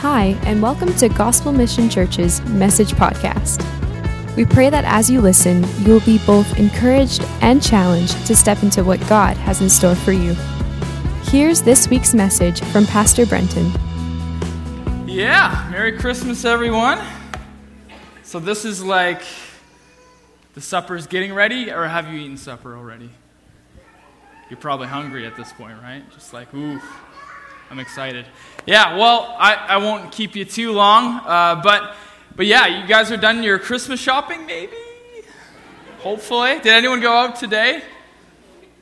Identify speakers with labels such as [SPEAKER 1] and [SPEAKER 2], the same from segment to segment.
[SPEAKER 1] Hi, and welcome to Gospel Mission Church's Message Podcast. We pray that as you listen, you will be both encouraged and challenged to step into what God has in store for you. Here's this week's message from Pastor Brenton.
[SPEAKER 2] Yeah, Merry Christmas, everyone. So, this is like the supper's getting ready, or have you eaten supper already? You're probably hungry at this point, right? Just like, ooh, I'm excited. Yeah, well, I, I won't keep you too long, uh, but, but yeah, you guys are done your Christmas shopping, maybe? Hopefully. Did anyone go out today?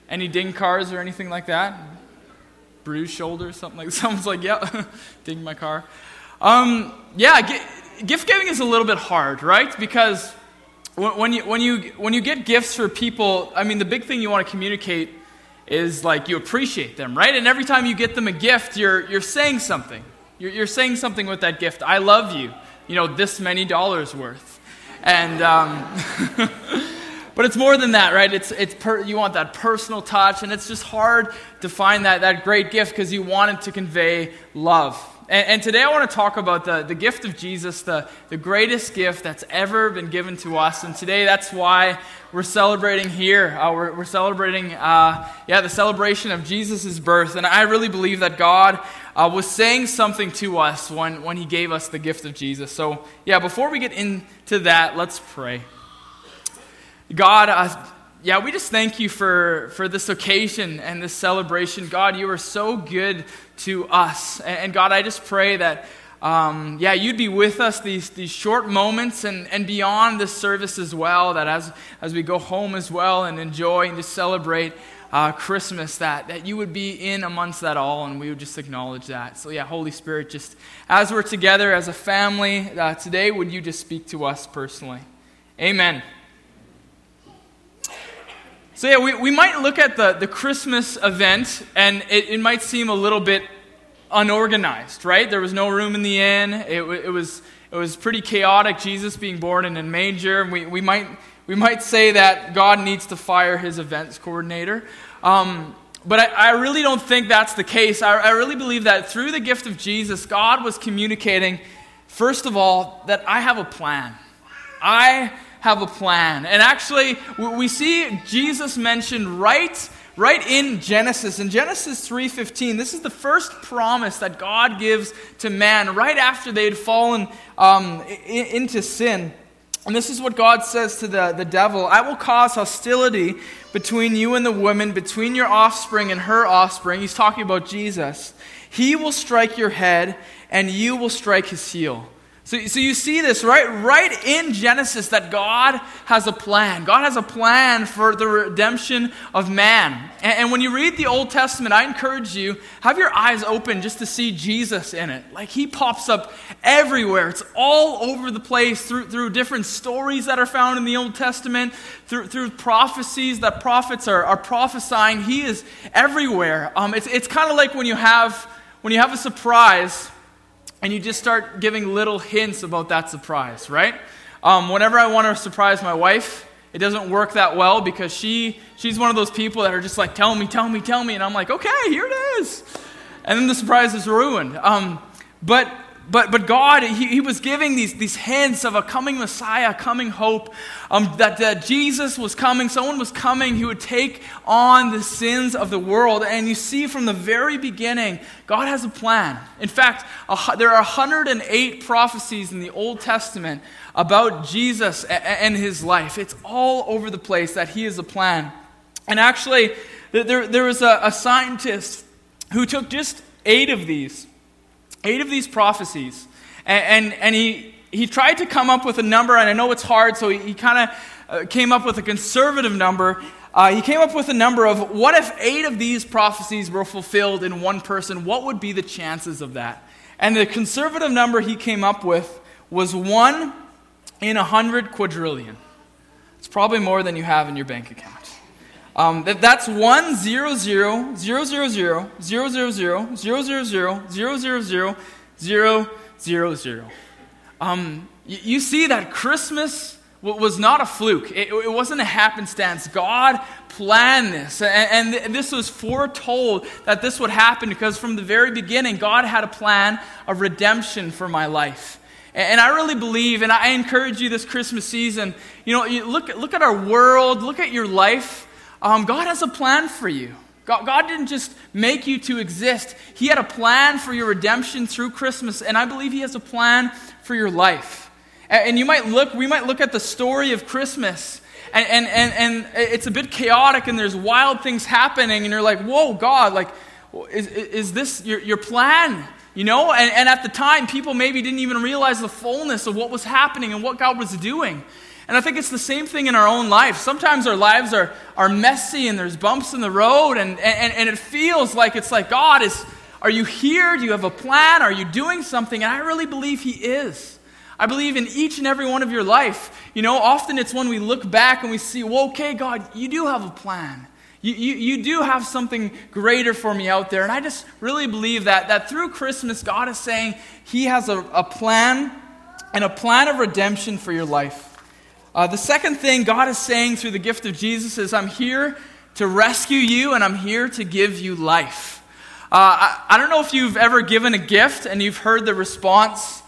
[SPEAKER 2] Any ding cars or anything like that? Bruised shoulders, something like Someone's like, yeah, ding my car. Um, yeah, gift giving is a little bit hard, right? Because when you, when, you, when you get gifts for people, I mean, the big thing you want to communicate is like you appreciate them, right? And every time you get them a gift, you're, you're saying something. You're, you're saying something with that gift. I love you, you know, this many dollars worth. And, um, but it's more than that, right? It's, it's per, you want that personal touch, and it's just hard to find that, that great gift because you want it to convey love. And, and, today I want to talk about the, the gift of Jesus, the, the greatest gift that's ever been given to us. And today that's why we're celebrating here. Uh, we're, we're, celebrating, uh, yeah, the celebration of Jesus' birth. And I really believe that God uh, was saying something to us when, when He gave us the gift of Jesus. So, yeah, before we get into that, let's pray. God, uh, yeah, we just thank you for, for this occasion and this celebration. God, you are so good to us. And, God, I just pray that, um, yeah, you'd be with us these, these short moments and, and beyond this service as well, that as, as we go home as well and enjoy and just celebrate uh, Christmas, that, that you would be in amongst that all and we would just acknowledge that. So, yeah, Holy Spirit, just as we're together as a family uh, today, would you just speak to us personally? Amen. So, yeah, we, we might look at the, the Christmas event and it, it might seem a little bit unorganized, right? There was no room in the inn. It, it, was, it was pretty chaotic, Jesus being born in a manger. We, we, might, we might say that God needs to fire his events coordinator. Um, but I, I, really don't think that's the case. I, I really believe that through the gift of Jesus, God was communicating, first of all, that I have a plan. I have a plan. And actually, we see Jesus mentioned right right in Genesis. In Genesis 3:15, this is the first promise that God gives to man right after they had fallen um, into sin. And this is what God says to the, the devil I will cause hostility between you and the woman, between your offspring and her offspring. He's talking about Jesus. He will strike your head, and you will strike his heel. So, so you see this right, right in Genesis that God has a plan. God has a plan for the redemption of man. And, and, when you read the Old Testament, I encourage you, have your eyes open just to see Jesus in it. Like he pops up everywhere. It's all over the place through, through different stories that are found in the Old Testament, through, through prophecies that prophets are, are prophesying. He is everywhere. Um, it's it's kind of like when you have when you have a surprise and you just start giving little hints about that surprise, right? Um, whenever I want to surprise my wife, it doesn't work that well because she she's one of those people that are just like, tell me, tell me, tell me, and I'm like, okay, here it is, and then the surprise is ruined. Um, but but, but God, he, he was giving these, these hints of a coming Messiah, coming hope, um, that, that Jesus was coming, someone was coming who would take on the sins of the world. And you see from the very beginning, God has a plan. In fact, a, there are 108 prophecies in the Old Testament about Jesus and, and his life. It's all over the place that he is a plan. And actually, there, there was a, a scientist who took just eight of these eight of these prophecies. And, and, and, he, he tried to come up with a number, and I know it's hard, so he, he kind of uh, came up with a conservative number. Uh, he came up with a number of what if eight of these prophecies were fulfilled in one person? What would be the chances of that? And the conservative number he came up with was one in a hundred quadrillion. It's probably more than you have in your bank account. Um, that, that's 1 0 0 0 0 0 0 0 0 0 0 0 0 0 0 0 0 Um, you, you see that Christmas was not a fluke. It, it, wasn't a happenstance. God planned this. And, and, this was foretold that this would happen because from the very beginning, God had a plan of redemption for my life. And I really believe, and I encourage you this Christmas season, you know, you look, look at our world, look at your life. Um, God has a plan for you. God, God didn't just make you to exist, He had a plan for your redemption through Christmas, and I believe He has a plan for your life. And you might look, we might look at the story of Christmas, and, and, and, and it's a bit chaotic, and there's wild things happening, and you're like, whoa, God, like, is, is this your, your plan? You know? And, and at the time, people maybe didn't even realize the fullness of what was happening and what God was doing. And I think it's the same thing in our own life. Sometimes our lives are, are messy and there's bumps in the road, and, and, and it feels like it's like, God, is, are you here? Do you have a plan? Are you doing something? And I really believe He is. I believe in each and every one of your life. You know, often it's when we look back and we see, well, okay, God, you do have a plan. You, you, you do have something greater for me out there. And I just really believe that, that through Christmas, God is saying He has a, a plan and a plan of redemption for your life. Uh, the second thing God is saying through the gift of Jesus is, I'm here to rescue you and I'm here to give you life. Uh, I, I don't know if you've ever given a gift and you've heard the response,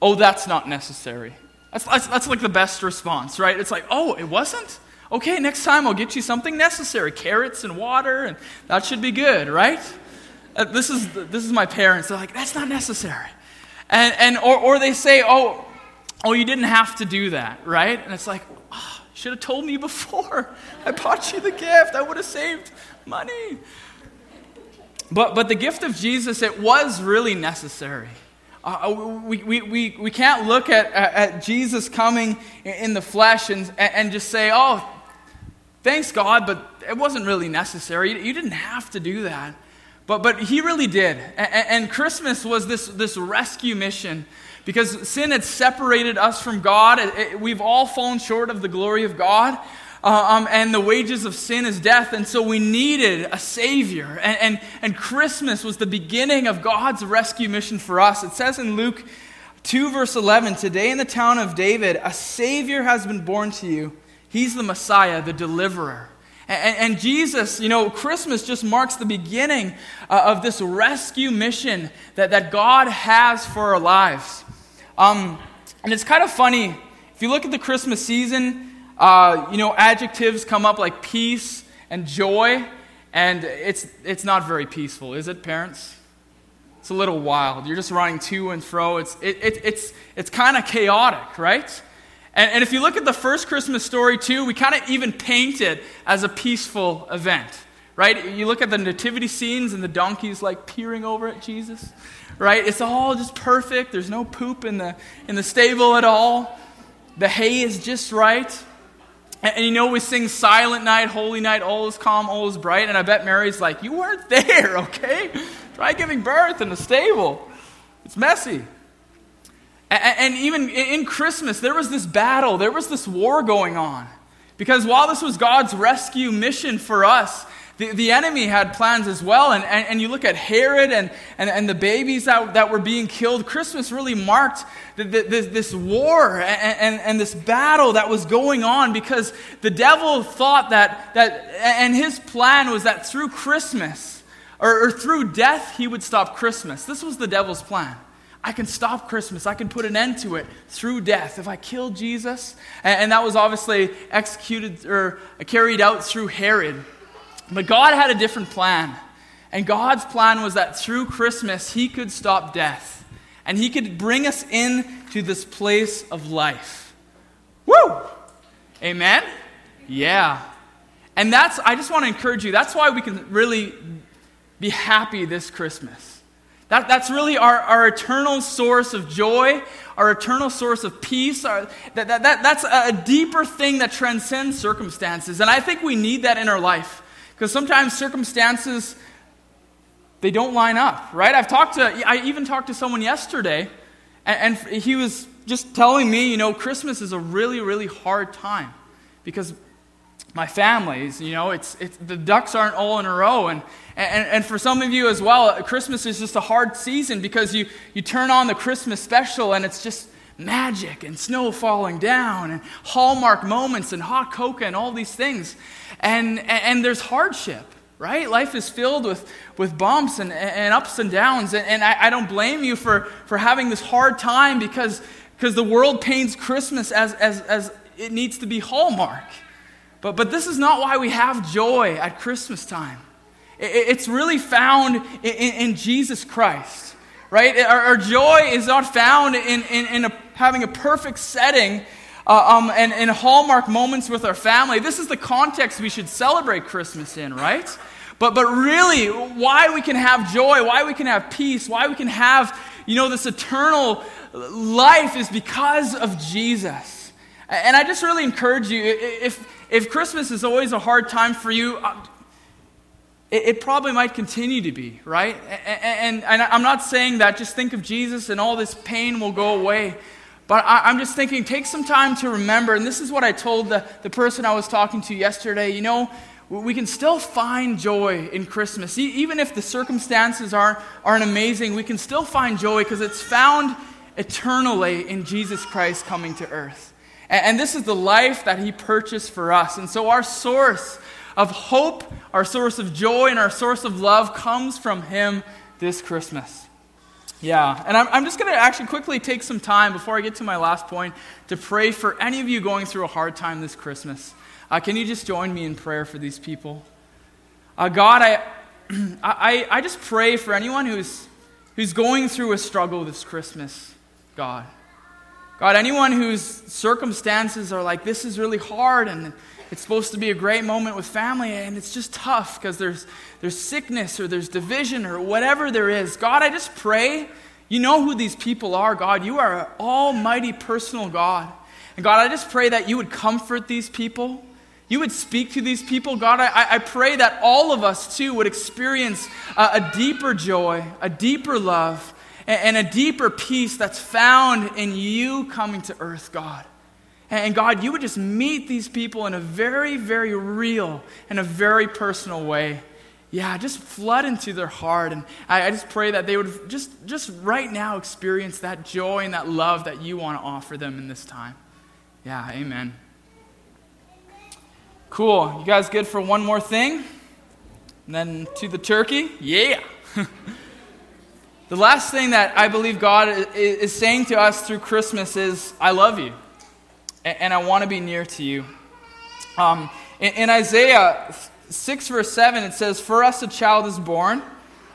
[SPEAKER 2] oh, that's not necessary. That's, that's, that's like the best response, right? It's like, oh, it wasn't? Okay, next time I'll get you something necessary carrots and water, and that should be good, right? Uh, this, is, this is my parents. They're like, that's not necessary. And, and, or, or they say, oh, oh, you didn't have to do that, right? And it's like, oh, should have told me before. I bought you the gift. I would have saved money. But, but the gift of Jesus, it was really necessary. Uh, uh, we, we, we, we can't look at, at Jesus coming in the flesh and, and just say, oh, thanks God, but it wasn't really necessary. You didn't have to do that. But, but he really did. And, and Christmas was this, this rescue mission because sin had separated us from God. It, it, we've all fallen short of the glory of God. Uh, um, and the wages of sin is death. And so we needed a Savior. And, and, and Christmas was the beginning of God's rescue mission for us. It says in Luke 2, verse 11 Today in the town of David, a Savior has been born to you. He's the Messiah, the deliverer. And, Jesus, you know, Christmas just marks the beginning uh, of this rescue mission that, that God has for our lives. Um, and it's kind of funny. If you look at the Christmas season, uh, you know, adjectives come up like peace and joy, and it's, it's not very peaceful, is it, parents? It's a little wild. You're just running to and fro. It's, it, it, it's, it's kind of chaotic, right? And, and if you look at the first Christmas story, too, we kind of even paint it as a peaceful event, right? You look at the nativity scenes and the donkeys like peering over at Jesus, right? It's all just perfect. There's no poop in the, in the stable at all. The hay is just right. And, and, you know, we sing Silent Night, Holy Night, all is calm, all is bright. And I bet Mary's like, You weren't there, okay? Try giving birth in a stable. It's messy. And, even in Christmas, there was this battle, there was this war going on. Because while this was God's rescue mission for us, the, the enemy had plans as well. And, and, and you look at Herod and, and, and the babies that, that were being killed. Christmas really marked the, the, this, this war and, and, and this battle that was going on because the devil thought that, that and his plan was that through Christmas or, or through death, he would stop Christmas. This was the devil's plan. I can stop Christmas. I can put an end to it through death. If I kill Jesus, and, and that was obviously executed or carried out through Herod. But God had a different plan. And God's plan was that through Christmas, He could stop death. And He could bring us into this place of life. Woo! Amen? Yeah. And that's, I just want to encourage you, that's why we can really be happy this Christmas. That, that's really our, our eternal source of joy, our eternal source of peace. Our, that, that, that, that's a deeper thing that transcends circumstances. And I think we need that in our life. Because sometimes circumstances, they don't line up, right? I've talked to, I even talked to someone yesterday, and, and he was just telling me, you know, Christmas is a really, really hard time because my families, you know, it's, it's, the ducks aren't all in a row. And, and, and for some of you as well, Christmas is just a hard season because you, you turn on the Christmas special and it's just magic and snow falling down and hallmark moments and hot cocoa and all these things. And, and, there's hardship, right? Life is filled with, with bumps and, and ups and downs. And, and I, I don't blame you for, for having this hard time because, because the world paints Christmas as, as, as it needs to be hallmark. But, but this is not why we have joy at Christmas time. It, it's really found in, in Jesus Christ right? Our, our, joy is not found in, in, in a, having a perfect setting uh, um, and, and hallmark moments with our family. This is the context we should celebrate Christmas in, right? But, but really, why we can have joy, why we can have peace, why we can have, you know, this eternal life is because of Jesus. And I just really encourage you, if, if Christmas is always a hard time for you, uh, it, it probably might continue to be, right? And, and, and, I'm not saying that just think of Jesus and all this pain will go away. But I, am just thinking, take some time to remember, and this is what I told the, the person I was talking to yesterday. You know, we can still find joy in Christmas. even if the circumstances aren't, aren't amazing, we can still find joy because it's found eternally in Jesus Christ coming to earth. And, this is the life that He purchased for us. And so, our source of hope, our source of joy, and our source of love comes from Him this Christmas. Yeah, and I'm, I'm just going to actually quickly take some time before I get to my last point to pray for any of you going through a hard time this Christmas. Uh, can you just join me in prayer for these people? Uh, God, I, I, I just pray for anyone who's, who's going through a struggle this Christmas, God. God, anyone whose circumstances are like, this is really hard and it's supposed to be a great moment with family, and it's just tough because there's, there's sickness or there's division or whatever there is. God, I just pray. You know who these people are, God. You are an almighty personal God. And God, I just pray that you would comfort these people. You would speak to these people. God, I, I pray that all of us too would experience a, a deeper joy, a deeper love, and, a deeper peace that's found in you coming to earth, God. And God, you would just meet these people in a very, very real and a very personal way. Yeah, just flood into their heart. And I, I just pray that they would just, just right now experience that joy and that love that you want to offer them in this time. Yeah, amen. Cool. You guys good for one more thing? And then to the turkey? Yeah. the last thing that I believe God is saying to us through Christmas is, I love you and I want to be near to you. Um, in, Isaiah 6, verse 7, it says, For us a child is born,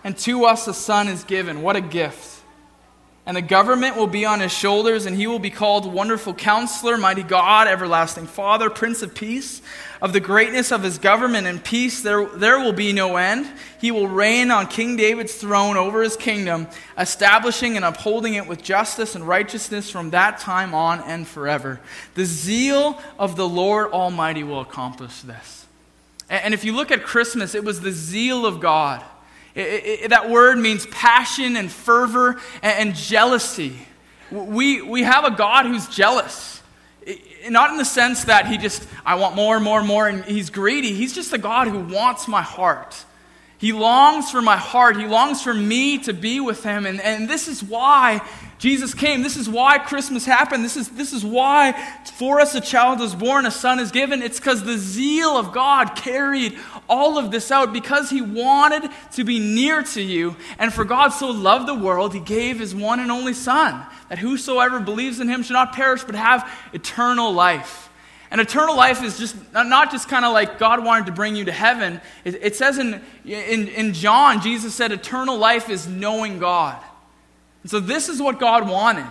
[SPEAKER 2] and to us a son is given. What a gift. And the government will be on his shoulders, and he will be called Wonderful Counselor, Mighty God, Everlasting Father, Prince of Peace. Of the greatness of his government and peace, there, there will be no end. He will reign on King David's throne over his kingdom, establishing and upholding it with justice and righteousness from that time on and forever. The zeal of the Lord Almighty will accomplish this. And, and if you look at Christmas, it was the zeal of God it, it, that word means passion and fervor and, and jealousy. We, we have a God who's jealous. Not in the sense that he just, I want more and more and more, and he's greedy. He's just a God who wants my heart. He longs for my heart. He longs for me to be with him. And, and this is why Jesus came. This is why Christmas happened. This is, this is why for us a child is born, a son is given. It's because the zeal of God carried all of this out because he wanted to be near to you. And for God so loved the world, he gave his one and only son, that whosoever believes in him should not perish but have eternal life. And eternal life is just not just kind of like God wanted to bring you to heaven. It, it says in, in, in John, Jesus said, eternal life is knowing God. And so this is what God wanted.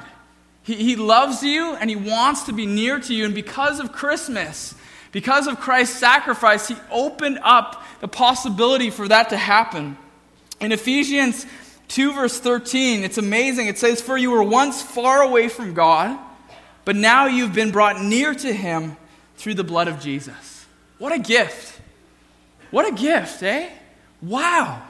[SPEAKER 2] He, he loves you and He wants to be near to you. And because of Christmas, because of Christ's sacrifice, He opened up the possibility for that to happen. In Ephesians 2, verse 13, it's amazing. It says, For you were once far away from God, but now you've been brought near to Him through the blood of Jesus. What a gift! What a gift, eh? Wow.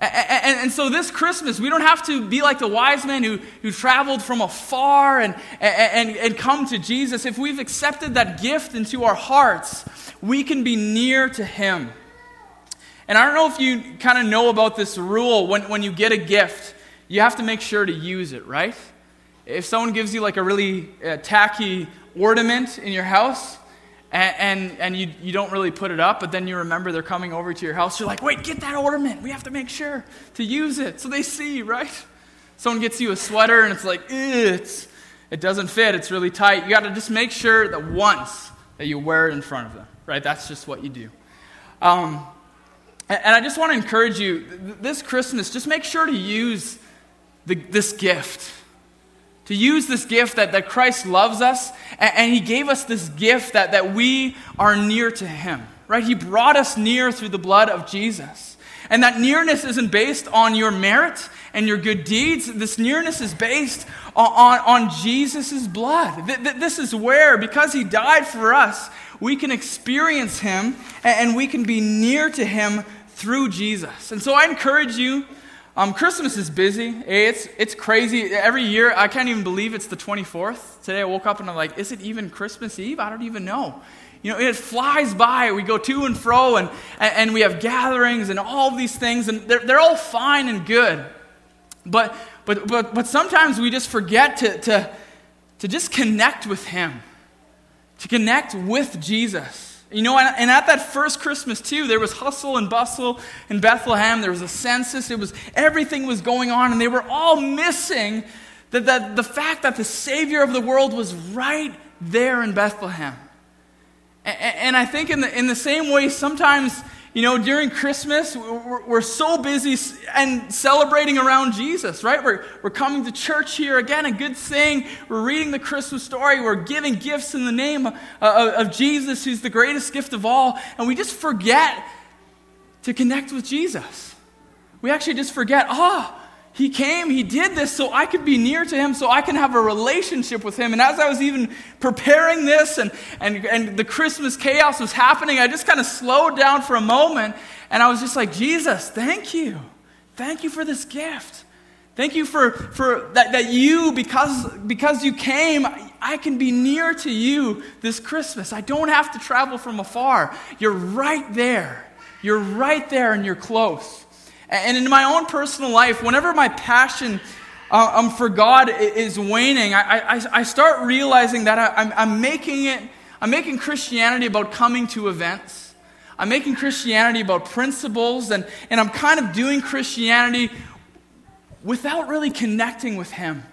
[SPEAKER 2] And, so this Christmas, we don't have to be like the wise men who, who traveled from afar and, and, and come to Jesus. If we've accepted that gift into our hearts, we can be near to Him. And I don't know if you kind of know about this rule when, when you get a gift, you have to make sure to use it, right? if someone gives you like a really uh, tacky ornament in your house, and, and, and, you, you don't really put it up, but then you remember they're coming over to your house, you're like, wait, get that ornament. We have to make sure to use it so they see, right? Someone gets you a sweater and it's like, it's, it doesn't fit, it's really tight. You got to just make sure that once that you wear it in front of them, right? That's just what you do. Um, and, and I just want to encourage you this Christmas, just make sure to use the, this gift to use this gift that, that Christ loves us, and, and, He gave us this gift that, that we are near to Him, right? He brought us near through the blood of Jesus. And that nearness isn't based on your merit and your good deeds. This nearness is based on, on, on Jesus' blood. This is where, because He died for us, we can experience Him and we can be near to Him through Jesus. And so I encourage you um, Christmas is busy. It's, it's crazy. Every year, I can't even believe it's the 24th. Today I woke up and I'm like, is it even Christmas Eve? I don't even know. You know, it flies by. We go to and fro and, and we have gatherings and all these things, and they're, they're all fine and good. But, but, but, but sometimes we just forget to, to, to just connect with Him, to connect with Jesus. You know, and at that first Christmas too, there was hustle and bustle in Bethlehem. There was a census. It was everything was going on, and they were all missing that, that the fact that the Savior of the world was right there in Bethlehem. And, and I think in the, in the same way, sometimes you know, during Christmas, we're, so busy and celebrating around Jesus, right? We're, we're coming to church here again, a good thing. We're reading the Christmas story. We're giving gifts in the name of, of Jesus, who's the greatest gift of all. And we just forget to connect with Jesus. We actually just forget, oh, he came, He did this so I could be near to Him, so I can have a relationship with Him. And as I was even preparing this and, and, and the Christmas chaos was happening, I just kind of slowed down for a moment and I was just like, Jesus, thank you. Thank you for this gift. Thank you for, for that, that you, because, because you came, I can be near to you this Christmas. I don't have to travel from afar. You're right there. You're right there and you're close. And in my own personal life, whenever my passion uh, um, for God is waning, I, I, I start realizing that I, I'm, I'm making it, I'm making Christianity about coming to events. I'm making Christianity about principles, and, and I'm kind of doing Christianity without really connecting with Him.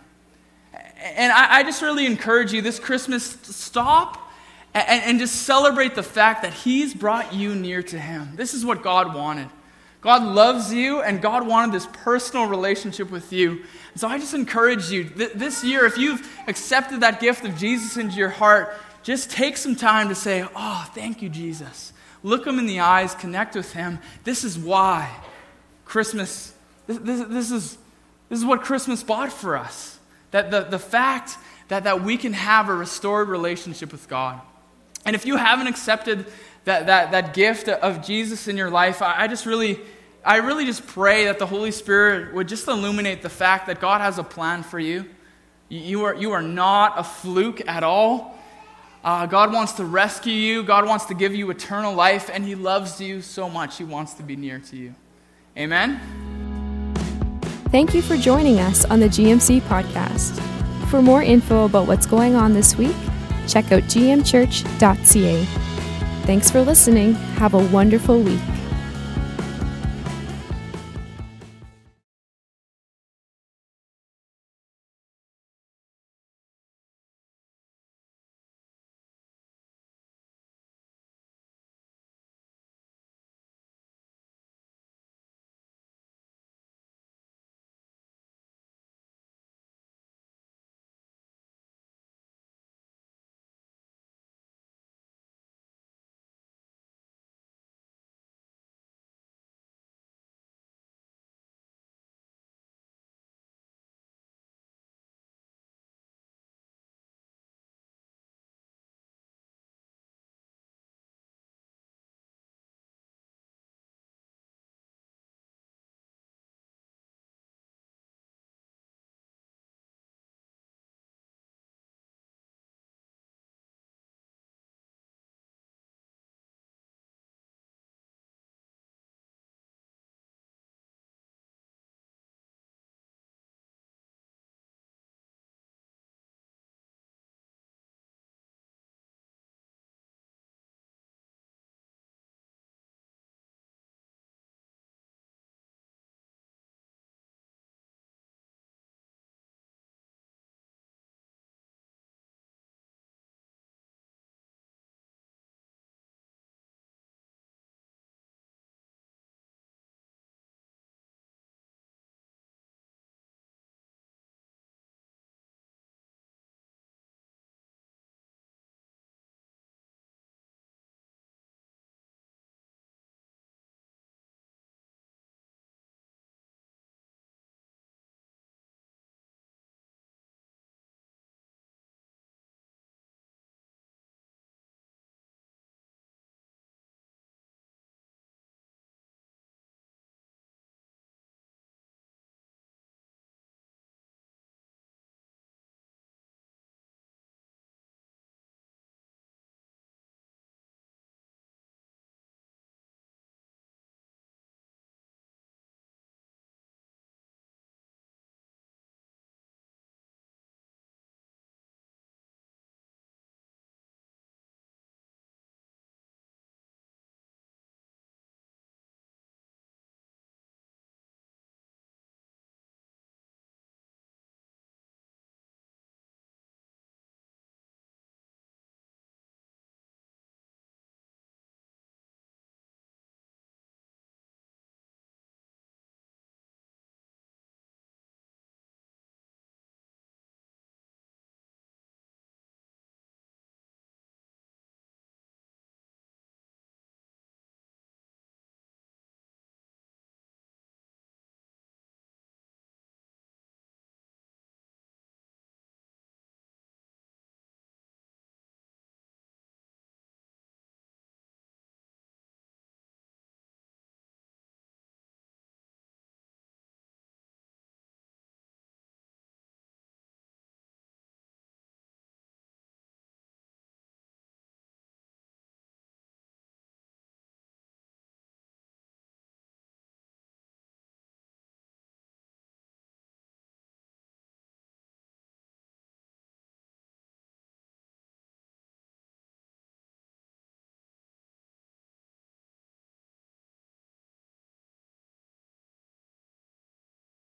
[SPEAKER 2] And I, I just really encourage you this Christmas, stop and, and just celebrate the fact that He's brought you near to Him. This is what God wanted. God loves you, and God wanted this personal relationship with you. And so I just encourage you th- this year, if you've accepted that gift of Jesus into your heart, just take some time to say, Oh, thank you, Jesus. Look him in the eyes, connect with him. This is why Christmas, this, this, this is, this is what Christmas bought for us. That the, the fact that, that we can have a restored relationship with God. And if you haven't accepted that, that, that gift of Jesus in your life, I, I just really I really just pray that the Holy Spirit would just illuminate the fact that God has a plan for you. You are, you are not a fluke at all. Uh, God wants to rescue you, God wants to give you eternal life, and He loves you so much. He wants to be near to you. Amen.
[SPEAKER 1] Thank you for joining us on the GMC podcast. For more info about what's going on this week, check out gmchurch.ca. Thanks for listening. Have a wonderful week.